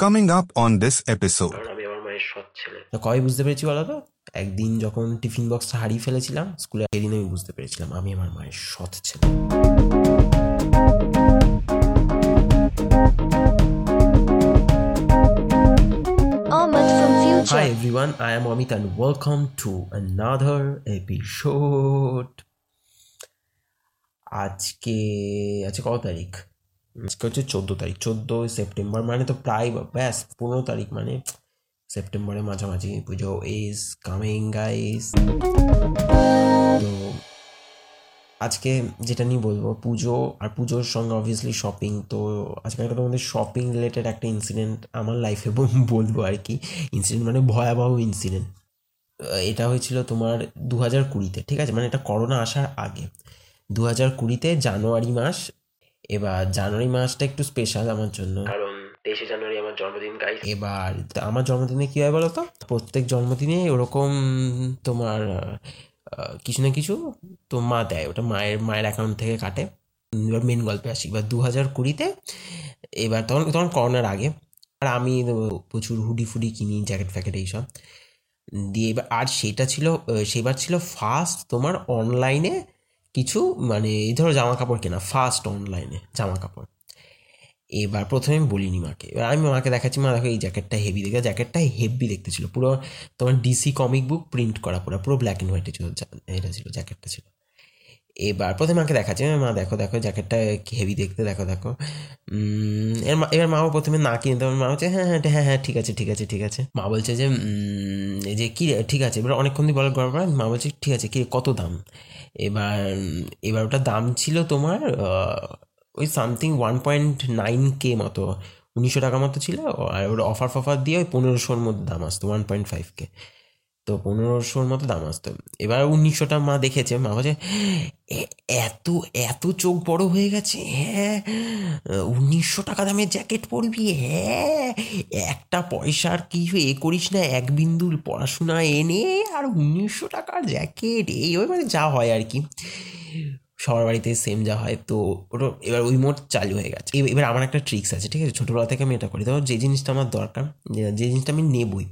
Coming up on this episode. কারণ আমি আমার মায়ের সৎ ছেলে তো কবে বুঝতে পেরেছি বলো তো একদিন যখন টিফিন বক্সটা হারিয়ে ফেলেছিলাম স্কুলে সেদিন আমি বুঝতে পেরেছিলাম আমি আমার মায়ের সৎ ছেলে from Future. Hi everyone, I am Amit and welcome to another episode. আজকে আজকে কত তারিখ আজকে হচ্ছে চোদ্দ তারিখ, চোদ্দ সেপ্টেম্বর মানে তো প্রায় ব্যাস পনেরো তারিখ মানে সেপ্টেম্বরের মাঝামাঝি, পুজো ইজ কামিং গাইস তো আজকে যেটা নিয়ে বলব, পুজো আর পুজোর সঙ্গে অবভিয়াসলি শপিং তো আজকে একটা তোমাদের শপিং রিলেটেড একটা ইনসিডেন্ট আমার লাইফে বলব আর কি। ইনসিডেন্ট মানে ভয়াবহ ইনসিডেন্ট এটা হয়েছিল তোমার দু হাজার কুড়িতে, ঠিক আছে? মানে এটা করোনা আসার আগে। দু হাজার কুড়িতে জানুয়ারি মাস এবার জানুয়ারি মাসটা একটু স্পেশাল আমার জন্য। কারণ তেইশে জানুয়ারি আমার জন্মদিন গাইস এবার তো আমার জন্মদিনে কী হয় বলো তো? প্রত্যেক জন্মদিনে ওরকম তোমার কিছু না কিছু তো মা দেয়। ওটা মায়ের মায়ের অ্যাকাউন্ট থেকে কাটে। এবার মেন গল্পে আসি। এবার দু হাজার কুড়িতে এবার তখন তখন করোনার আগে। আর আমি প্রচুর হুডি ফুডি কিনি জ্যাকেট ফ্যাকেট এইসব। দিয়ে এবার আর সেটা ছিল সেবার ছিল ফার্স্ট তোমার অনলাইনে কিছু মানে এই ধরো জামা কাপড় কেনা ফার্স্ট অনলাইনে জামা কাপড় এবার প্রথমে বলিনি মাকে। এবার আমি মাকে দেখাচ্ছি, মা দেখো এই জ্যাকেটটা হেভি দেখে জ্যাকেটটা হেভি দেখতে ছিল। পুরো তোমার ডিসি কমিক বুক প্রিন্ট করা পুরো পুরো ব্ল্যাক অ্যান্ড হোয়াইটে ছিল এটা ছিল জ্যাকেটটা ছিল। এবার প্রথমে মাকে দেখাচ্ছি মা দেখো দেখো জ্যাকেটটা হেভি দেখতে, দেখো দেখো। মা- এবার মাও প্রথমে না কিনতে হবে মা বলছে হ্যাঁ হ্যাঁ হ্যাঁ হ্যাঁ ঠিক আছে ঠিক আছে ঠিক আছে। মা বলছে যে যে কি ঠিক আছে। এবার অনেকক্ষণ দিয়ে বলার পর মা বলছে, ঠিক আছে, কী কত দাম? এবার এবার ওটা দাম ছিল তোমার ওই something one point nine K মতো, উনিশশো টাকা মতো ছিল, আর ওর অফার ফফার দিয়ে ওই পনেরোশোর মধ্যে দাম আসতো ওয়ান পয়েন্ট ফাইভ কে তো পনেরোশোর মতো দাম আসতো। এবার উনিশশোটা মা দেখেছে, মা বলছে এত এত চোখ বড় হয়ে গেছে হ্যাঁ উনিশশো টাকা দামের জ্যাকেট পরবি হ্যাঁ একটা পয়সার কি এ করিস না, এক বিন্দুর পড়াশোনা এনে আর উনিশশো টাকার জ্যাকেট, এই ওই মানে যা হয় আর কি। সবার বাড়িতে সেম যা হয়, তো ওটা এবার ওই মোড চালু হয়ে গেছে। এবার- আমার একটা ট্রিক্স আছে, ঠিক আছে? ছোটোবেলা থেকে আমি এটা করি। ধরো যে জিনিসটা আমার দরকার যে জিনিসটা আমি নেবই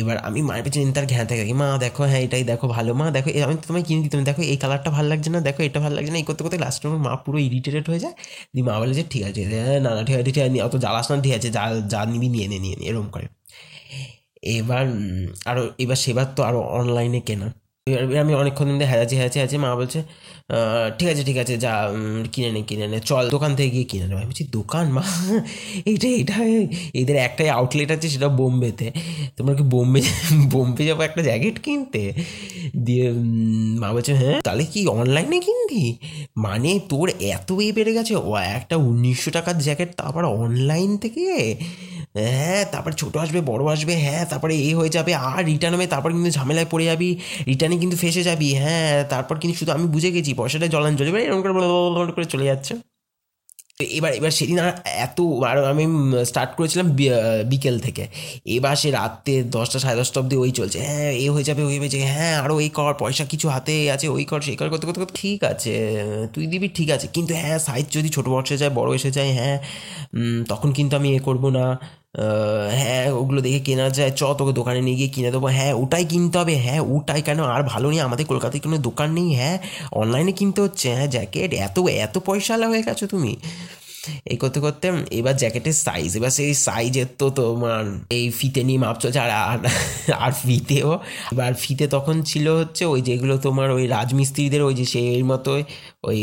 এবার আমি মায়ের পেছনে তার ঘ্যাঁতে থাকি, মা, দেখো হ্যাঁ এটাই দেখো, ভালো, মা, দেখো আমি তো তোমায় কিনে দিতাম দেখো, এই কালারটা ভালো লাগছে না, দেখো, এটা ভালো লাগছে না। এই করতে করতে লাস্টে আমার মা পুরো ইরিটেটেড হয়ে যায়। দিয়ে মা বলে যে, ঠিক আছে না না, ঠিক আছে ঠিক আছে অত জ্বালাস না, ঠিক আছে, যা যা নিবি, নিয়ে নে নিয়ে নে, এরকম করে। এবার আরও এবার সেবার তো আরও অনলাইনে কেনা। আমি অনেকক্ষণ ধরে হ্যাঁচে হ্যাঁচে আছে মা বলছে ঠিক আছে ঠিক আছে, যা কিনে নে কিনে নে, চল দোকান থেকে গিয়ে কিনে নেব আমি বলছি, দোকান? মা, এইটা এটা এদের একটাই আউটলেট আছে, সেটা বোম্বেতে। তোমরা কি বোম্বে বোম্বে যাব একটা জ্যাকেট কিনতে? দিয়ে মা বলছে হ্যাঁ তাহলে কি অনলাইনে কিনবি? মানে তোর এত বেড়ে গেছে, ও একটা উনিশশো টাকার জ্যাকেট তারপর অনলাইন থেকে? হ্যাঁ তারপর ছোটো আসবে, বড় আসবে হ্যাঁ তারপরে এ হয়ে যাবে, আর রিটার্ন হবে, তারপর কিন্তু ঝামেলায় পড়ে যাবি রিটার্নে কিন্তু ফেসে যাবি হ্যাঁ তারপর কিন্তু শুধু আমি বুঝে গেছি, পয়সাটা জলাঞ্জলি, এবার এরকম করে করে চলে যাচ্ছে। এবার এবার সেদিন আর এত, আর আমি স্টার্ট করেছিলাম বিকেল থেকে। এবার সে রাত্রে দশটা, সাড়ে দশটা অবধি ওই চলছে হ্যাঁ এ হয়ে যাবে, ওই হয়ে যাবে হ্যাঁ আরও এই কর, পয়সা কিছু হাতে আছে, ওই কর সেই কর, করতে করতে করতে ঠিক আছে, তুই দিবি, ঠিক আছে, কিন্তু হ্যাঁ সাইজ যদি ছোটো বড় এসে যায়, বড় এসে যায় হ্যাঁ তখন কিন্তু আমি এ করব না। হ্যাঁ ওগুলো দেখে কেনা যায়। চ, তোকে দোকানে নিয়ে গিয়ে কিনে দেবো। হ্যাঁ ওটাই কিনতে হবে। হ্যাঁ ওটাই কেন? আর ভালো নেই। আমাদের কলকাতায় কোনো দোকান নেই। হ্যাঁ অনলাইনে কিনতে হচ্ছে। হ্যাঁ জ্যাকেট, এত এত পয়সাওয়ালা হয়ে গেছো তুমি। এই করতে করতে এবার জ্যাকেটের সাইজ এবার সেই সাইজের তো তোমার এই ফিতে নিয়ে মাপ চলছে আর আর ফিতেও। এবার ফিতে তখন ছিল হচ্ছে ওই যেগুলো তোমার ওই রাজমিস্ত্রিদের ওই যে সেই মতো, ওই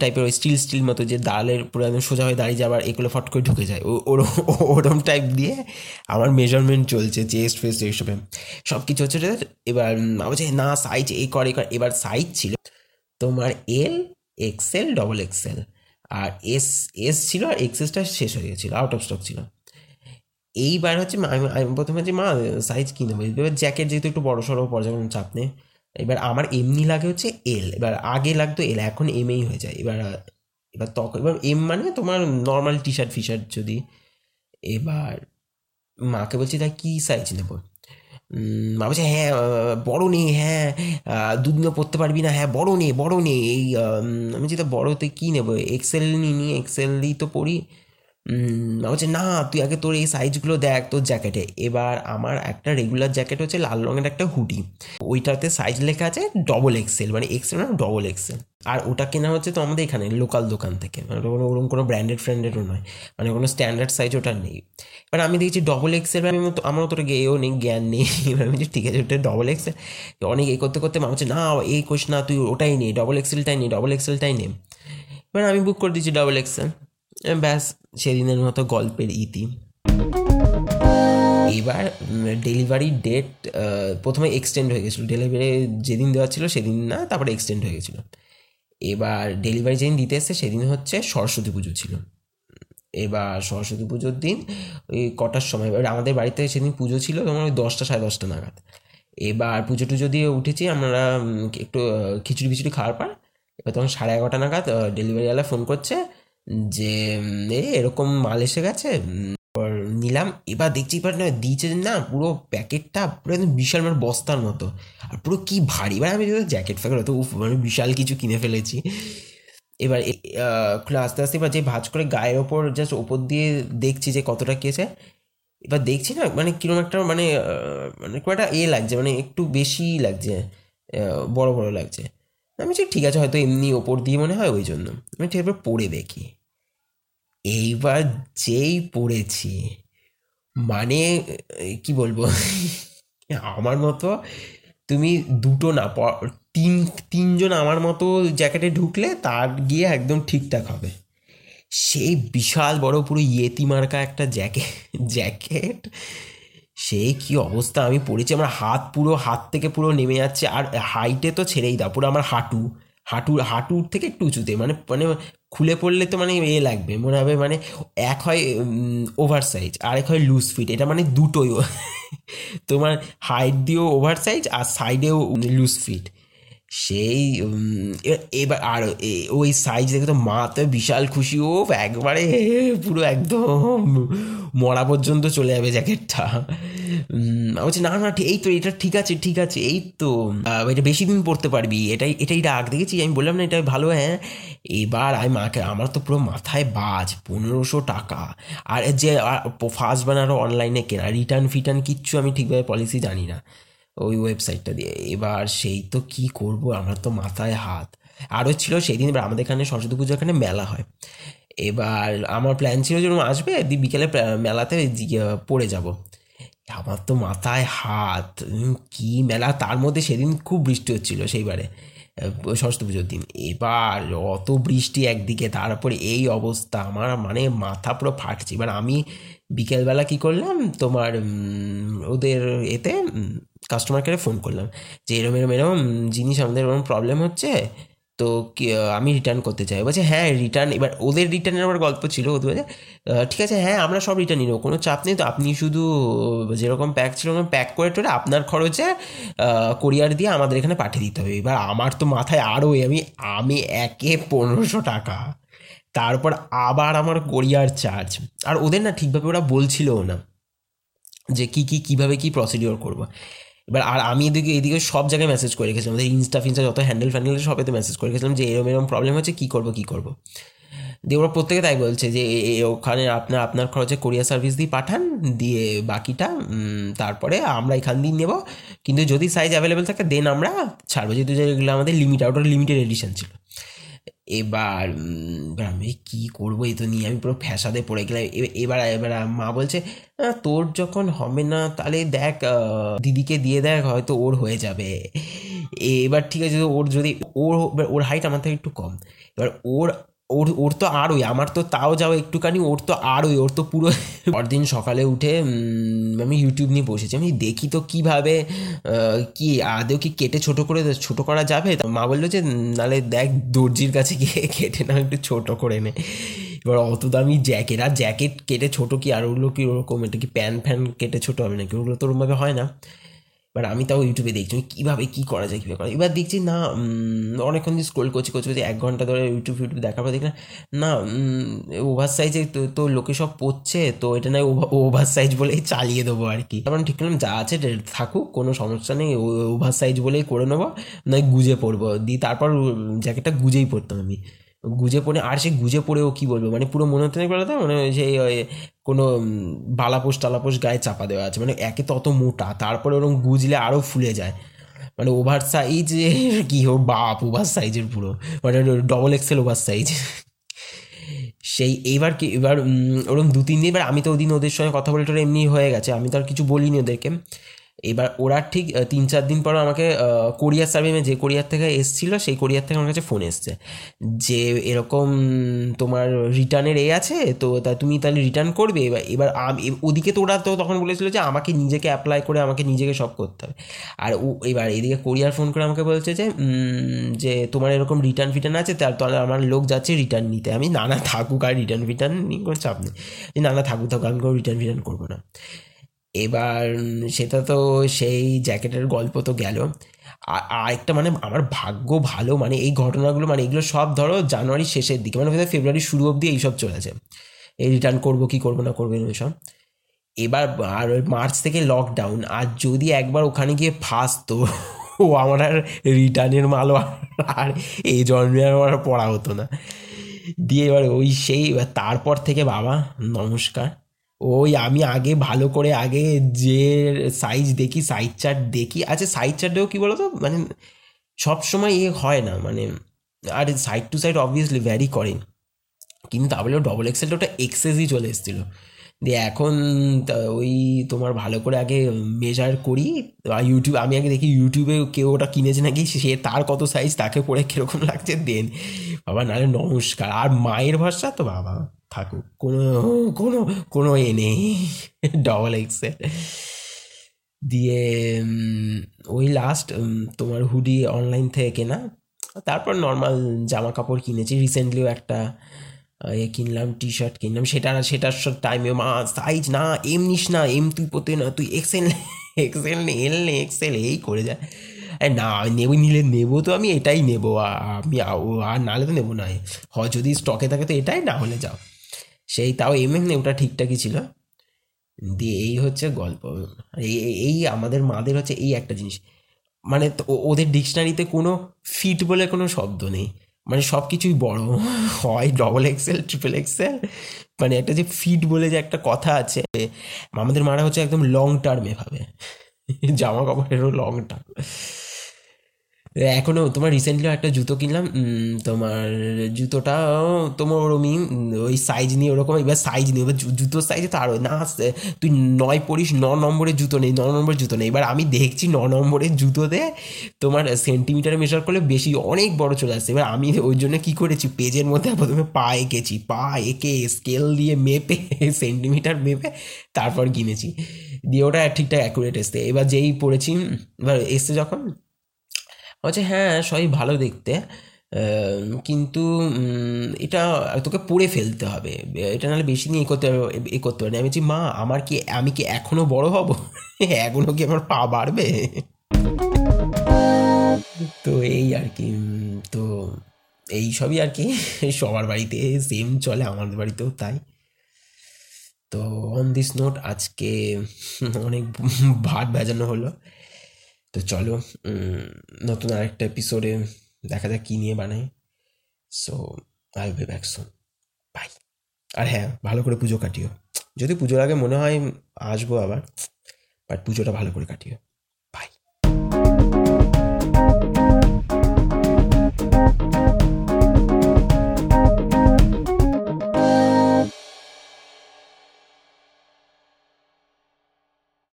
টাইপের ওই স্টিল স্টিল মতো যে দালের পুরো একদম সোজা হয়ে দাঁড়িয়ে যাবার, এগুলো ফট করে ঢুকে যায়। ওরম ওরম টাইপ দিয়ে আমার মেজারমেন্ট চলছে চেস্ট ফেস্ট এইসবে সব কিছু হচ্ছে এবার বলছে, না সাইজ এই কর এবার সাইজ ছিল তোমার এল এক্সেল ডবল এক্সেল আর এস এস ছিল আর এক্সেসটা শেষ হয়ে গেছিল আউট অফ স্টক ছিল। এইবার হচ্ছে আমি প্রথমে যে মা সাইজ কী নেব। এবার জ্যাকেট যেহেতু একটু বড় সড়ো পর্যাপ্ত চাপ নেই। এবার আমার এমনি লাগে হচ্ছে এল এবার আগে লাগতো এল এখন এমএই হয়ে যায়। এবার এবার তখন, এবার এম মানে তোমার নর্মাল টি শার্ট ফি শার্ট যদি। এবার মাকে বলছি তাই কী সাইজ নেব? বলছে হ্যাঁ বড় নেই হ্যাঁ দুদিনও পড়তে পারবি না হ্যাঁ বড় নে বড় নে। এই আম, যেটা বড়তে কী নেব? এক্সেল নিই নি এক্সেলই তো পড়ি। বলছে, না, তুই আগে তোর এই সাইজগুলো দেখ, তোর জ্যাকেটে এবার আমার একটা রেগুলার জ্যাকেট হচ্ছে লাল রঙের একটা হুডি ওইটাতে সাইজ লেখা আছে ডবল এক্সেল মানে এক্সেল না ডবল এক্সেল আর ওটা কেনা হচ্ছে তো আমাদের এখানে লোকাল দোকান থেকে। মানে কোনো ওরকম কোনো ব্র্যান্ডেড ফ্র্যান্ডেডও নয়। মানে কোনো স্ট্যান্ডার্ড সাইজ ওটা নেই। এবার আমি দেখছি ডবল এক্সেল আমি আমার অতটা গেয়েও নেই, জ্ঞান নেই। এবার আমি ঠিক আছে, ওটা ডবল এক্সেল অনেক এ করতে করতে মা বলছে, না, এই কোশ না, তুই ওটাই নে ডবল এক্সেলটাই নে ডবল এক্সেলটাই নে। এবার আমি বুক করে দিচ্ছি ডবল এক্সেল ব্যাস, সেদিনের মতো গল্পের ইতি। এবার ডেলিভারি ডেট প্রথমে এক্সটেন্ড হয়ে গেছিল। ডেলিভারি যেদিন দেওয়া ছিল সেদিন না, তারপরে এক্সটেন্ড হয়ে গেছিল। এবার ডেলিভারি যেদিন দিতে এসছে সেদিন হচ্ছে সরস্বতী পুজো ছিল। এবার সরস্বতী পুজোর দিন ওই কটার সময়, এবার আমাদের বাড়িতে সেদিন পুজো ছিল তোমার ওই দশটা, সাড়ে দশটা নাগাদ। এবার পুজো টুজো দিয়ে উঠেছি আমরা একটু খিচুড়ি ফিচুড়ি খাওয়ার পর, এবার তখন সাড়ে এগারোটা নাগাদ ডেলিভারিওয়ালা ফোন করছে যে এরকম মাল এসে গেছে এবার নিলাম। এবার দেখছি, এবার না দিয়েছে না, পুরো প্যাকেটটা পুরো একদম বিশাল মানে বস্তার মতো। আর পুরো কি ভারী, এবার আমি জ্যাকেট ফ্যাকেট হতো উফ মানে বিশাল কিছু কিনে ফেলেছি। এবার খুলে আস্তে আস্তে এবার যে ভাঁজ করে গায়ের ওপর জাস্ট ওপর দিয়ে দেখছি যে কতটা কেছে এবার দেখছি না মানে কীরকম একটা মানে মানে খুব একটা এ লাগছে মানে একটু বেশি লাগছে বড় বড় লাগছে। আমি বলছি, ঠিক আছে, হয়তো এমনি ওপর দিয়ে মনে হয় ওই জন্য। আমি ঠিক এবার পড়ে দেখি। এইবার যেই পড়েছি মানে কি বলব? আমার মতো তুমি দুটো না তিন, তিনজন আমার মতো জ্যাকেটে ঢুকলে তার গিয়ে একদম ঠিকঠাক হবে। সেই বিশাল বড় পুরো ইয়েতি মার্কা একটা জ্যাকেট জ্যাকেট সেই কি অবস্থা? আমি পড়েছি, আমার হাত পুরো, হাত থেকে পুরো নেমে যাচ্ছে, আর হাইটে তো ছেড়েই দাও, পুরো আমার হাঁটু, হাঁটুর হাঁটুর থেকে একটু উঁচুতে মানে মানে খুলে পড়লে তো মানে এ লাগবে, মনে হবে মানে এক হয় ওভার সাইজ আর এক হয় লুজ ফিট এটা মানে দুটোই তোমার হাইট দিয়েও ওভার সাইজ আর সাইডেও লুজ ফিট সেই এবার আর ওই সাইজ দেখে তো মা তো বিশাল খুশি ও একবারে পুরো একদম মরা পর্যন্ত চলে যাবে জ্যাকেটটা। বলছি, না না এই তো, এটা ঠিক আছে ঠিক আছে, এই তো এটা বেশি দিন পড়তে পারবি, এটাই এটাই রাগ দেখেছি আমি বললাম, না, এটা ভালো হ্যাঁ। এবার আমি মাকে, আমার তো পুরো মাথায় বাজ, পনেরোশো টাকা। আর যে ফার্স্ট বানারও অনলাইনে কেনা রিটার্ন ফিটার্ন কিচ্ছু আমি ঠিকভাবে পলিসি জানি না। ওই ওয়েবসাইটটা দিয়ে। এবার সেই তো কি করব? আমার তো মাথায় হাত। আরও ছিল সেই দিন এবার আমাদের এখানে সরস্বতী পুজো এখানে মেলা হয়। এবার আমার প্ল্যান ছিল যেরকম আসবে, দি বিকেলে মেলাতে পড়ে যাব। আমার তো মাথায় হাত। কি মেলা? তার মধ্যে সেদিন খুব বৃষ্টি হচ্ছিল সেইবারে সরস্বতী পুজোর দিন। এবার অত বৃষ্টি একদিকে, তারপরে এই অবস্থা। আমার মানে মাথা পুরো ফাটছে। এবার আমি বিকেলবেলা কি করলাম? তোমার ওদের এতে কাস্টমার কেয়ারে ফোন করলাম। যে এরম এরম এরম জিনিস আমাদের এরকম প্রবলেম হচ্ছে, তো আমি রিটার্ন করতে চাই। বলছে হ্যাঁ রিটার্ন এবার ওদের রিটার্নের আবার গল্প ছিল ওদের ঠিক আছে হ্যাঁ আমরা সব রিটার্ন নিব, কোনো চাপ নেই তো, আপনি শুধু যেরকম প্যাক ছিল ওরকম প্যাক করে টোরে আপনার খরচে কোরিয়ার দিয়ে আমাদের এখানে পাঠিয়ে দিতে হবে। এবার আমার তো মাথায় আরও আমি আমি একে পনেরোশো টাকা। তারপর আবার আমার কোরিয়ার চার্জ আর ওদের না ঠিকভাবে ওরা বলছিলও না যে কি কি, কীভাবে, কি প্রসিডিওর করব। এবার আর আমি এদিকে এদিকে সব জায়গায় মেসেজ করে রেখেছিলাম আমাদের ইনস্টা ফিনস্টা যত হ্যান্ডেল ফ্যান্ডেল সবেতে মেসেজ করে রেখেছিলাম যে এরম এরম প্রবলেম হচ্ছে, কী করব কী করব? দিয়ে ওরা প্রত্যেকে তাই বলছে যে ওখানে আপনার আপনার খরচে কোরিয়ার সার্ভিস দিয়ে পাঠান, দিয়ে বাকিটা তারপরে আমরা এখান দিয়ে নেব। কিন্তু যদি সাইজ অ্যাভেলেবেল থাকে দেন আমরা ছাড়বো। যেহেতু যেগুলো আমাদের লিমিট আউট লিমিটেড এডিশন ছিল। এবার আমি কী করব এই তো নিয়ে আমি পুরো ফ্যাসাদে পড়ে গেলাম। এবার এবার মা বলছে তোর যখন হবে না, তাহলে দেখ দিদিকে দিয়ে দেখ, হয়তো ওর হয়ে যাবে। এবার ঠিক আছে, ওর যদি, ওর ওর হাইট আমার থেকে একটু কম। এবার ওর ওর ওর তো আরোই আমার তো তাও যাও একটুখানি ওর তো আরোই ওর তো পুরো পরদিন সকালে উঠে আমি ইউটিউব নিয়ে বসেছি। আমি দেখি তো কীভাবে কি আদেও কি কেটে ছোট করে ছোট করা যাবে? মা বলল যে "উম, নাহলে দেখ দর্জির কাছে গিয়ে কেটে না একটু ছোট করে নে। এবার অত দামি জ্যাকেট আর জ্যাকেট কেটে ছোট কি আর ওগুলো কি ওরকম এটা কি প্যান ফ্যান কেটে ছোট হবে নাকি? ওগুলো তো ওরকমভাবে হয় না। এবার আমি তাও ইউটিউবে দেখছি কীভাবে কী করা যায়, কীভাবে করা এবার দেখছি না অনেকক্ষণ দিয়ে স্ক্রোল করছি করছি করছি, এক ঘণ্টা ধরে ইউটিউব ইউটিউব দেখার পর দেখলাম, না ওভার সাইজে তো তো লোকে সব পড়ছে, তো এটা নয় ওভার সাইজ বলেই চালিয়ে দেবো আর কি। তারপর ঠিক করলাম, যা আছে থাকুক, কোনো সমস্যা নেই ওভার সাইজ বলেই করে নেব, নয় গুজে পড়ব। দিয়ে তারপর জ্যাকেটটা গুজেই পড়তাম আমি। গুজে পড়ে, আর সে গুজে পড়েও কি বলব? মানে পুরো মনে হতে বলো তো মানে যে কোনো বালাপোষ টালাপোষ গায়ে চাপা দেওয়া আছে। মানে একে তত মোটা, তারপরে ওরকম গুজলে আরও ফুলে যায়। মানে ওভার সাইজ কি ও বাপ, ওভার সাইজের পুরো। মানে ডবল এক্সেল ওভার সাইজ সেই এইবার কি, এবার ওরকম দু তিন দিন, এবার আমি তো ওদিন ওদের সঙ্গে কথা বলে টোরে এমনি হয়ে গেছে। আমি তো আর কিছু বলিনি ওদেরকে। এবার ওরা ঠিক তিন চার দিন পর আমাকে কোরিয়ার সার্ভিসে যে কোরিয়ার থেকে এসছিল, সেই কোরিয়ার থেকে আমার কাছে ফোন এসছে। যে এরকম তোমার রিটার্নের এ আছে, তো তা তুমি তাহলে রিটার্ন করবে। এবার এবার ওদিকে তো ওরা তো তখন বলেছিল যে আমাকে নিজেকে অ্যাপ্লাই করে আমাকে নিজেকে সব করতে হবে। আর ও, এবার এদিকে কোরিয়ার ফোন করে আমাকে বলছে যে যে তোমার এরকম রিটার্ন ফিটার্ন আছে তার তাহলে আমার লোক যাচ্ছে রিটার্ন নিতে। আমি, না না, থাকুক, আর রিটার্ন ফিটার্ন নিয়ে কোনো চাপ নেই। যে, না না, থাকুক থাকুক, আমি কোনো রিটার্ন ফিটার্ন করব না। এবার সেটা তো সেই জ্যাকেটের গল্প তো গেল। আর আরেকটা মানে আমার ভাগ্য ভালো মানে এই ঘটনাগুলো মানে এগুলো সব ধরো জানুয়ারির শেষের দিকে মানে ফেব্রুয়ারি শুরু অবধি এইসব চলেছে। এই রিটার্ন করব কি করব না করব এসব এবার আর মার্চ থেকে লকডাউন আর যদি একবার ওখানে গিয়ে ফাঁসতো, ও আমার আর রিটার্নের মালও আর- এই জন্মে আমার পড়া হতো না। দিয়ে এবার ওই সেই তারপর থেকে বাবা, নমস্কার। ওই আমি আগে ভালো করে আগে যে সাইজ দেখি সাইজ চার্ট দেখি। আচ্ছা সাইজ চার্টেও কী বলো তো মানে সবসময় এ হয় না মানে আর side to side obviously vary করে কিন্তু তা ডবল এক্সেলটা ওটা এক্সেসই চলে এসেছিল। দিয়ে এখন ওই তোমার ভালো করে আগে মেজার করি। ইউটিউব আমি আগে দেখি ইউটিউবে কেউ ওটা কিনেছে নাকি? সে তার কত সাইজ তাকে পরে কীরকম লাগছে, দেন। বাবা, নাহলে নমস্কার। আর মায়ের ভরসা তো বাবা, থাকুক। কোনো কোনো কোনো এ নেই। ডবল এক্সেল দিয়ে ওই লাস্ট তোমার হুডি অনলাইন থেকে কেনা। তারপর নর্মাল জামা কাপড় কিনেছি রিসেন্টলিও একটা এ কিনলাম টি শার্ট কিনলাম, সেটা না সেটার সব টাইমে মা সাইজ না এম নিস না এম তুই পোতে না, তুই এক্সেল এক্সেল নে এল নে এক্সেল এই করে যায় না, নেব, নিলে নেব তো আমি, এটাই নেব আমি আর নাহলে তো নেব না হয় যদি স্টকে থাকে তো এটাই, না হলে যাও। সেই তাও এম এম ওটা ঠিকঠাকই ছিল। দিয়ে এই হচ্ছে গল্প। এই আমাদের মাদের হচ্ছে এই একটা জিনিস। মানে ওদের ডিকশনারিতে কোনো ফিট বলে কোনো শব্দ নেই। মানে সব কিছুই বড় হয় ডবল এক্সেল ট্রিপল এক্সেল মানে একটা যে ফিট বলে যে একটা কথা আছে, আমাদের মারা হচ্ছে একদম লং টার্মে ভাবে জামা কাপড়েরও লং টার্ম এখনও তোমার রিসেন্টলি একটা জুতো কিনলাম তোমার জুতোটা তোমার ওরমই ওই সাইজ নিয়ে ওরকম, এবার সাইজ নিয়ে, এবার জুতোর সাইজে তো আরও, না তুই নয় পড়িস ন নম্বরের জুতো নেই, ন নম্বরের জুতো নেই, এবার আমি দেখছি ন নম্বরের জুতোতে তোমার সেন্টিমিটারে মেজার করলে বেশি, অনেক বড় চলে আসছে এবার আমি ওই জন্য কী করেছি, পেজের মধ্যে প্রথমে পা এঁকেছি, পা এঁকে স্কেল দিয়ে মেপে সেন্টিমিটার মেপে তারপর কিনেছি, দিয়ে ওটা ঠিকঠাক অ্যাকুরেট এসছে, এবার যেই পড়েছি এবার এসছে যখন বলছে হ্যাঁ সবই ভালো দেখতে। কিন্তু এটা তোকে পড়ে ফেলতে হবে। এটা নাহলে বেশি নিয়ে এ করতে এ করতে পারি। আমি বলছি, মা, আমার কি, আমি কি এখনও বড় হব? এখনও কি আমার পা বাড়বে? তো এই আর কি তো এই সবই আর কি, সবার বাড়িতে সেম চলে, আমাদের বাড়িতেও তাই। তো অন দিস নোট আজকে অনেক ভাত ভেজানো হলো। তো চলো নতুন আরেকটা এপিসোডে দেখা যাক কী নিয়ে বানাই। So I be back soon bye আর হ্যাঁ ভালো করে পুজো কাটিও। যদি পুজোর আগে মনে হয় আসব আবার বাট পুজোটা ভালো করে কাটিও। বাই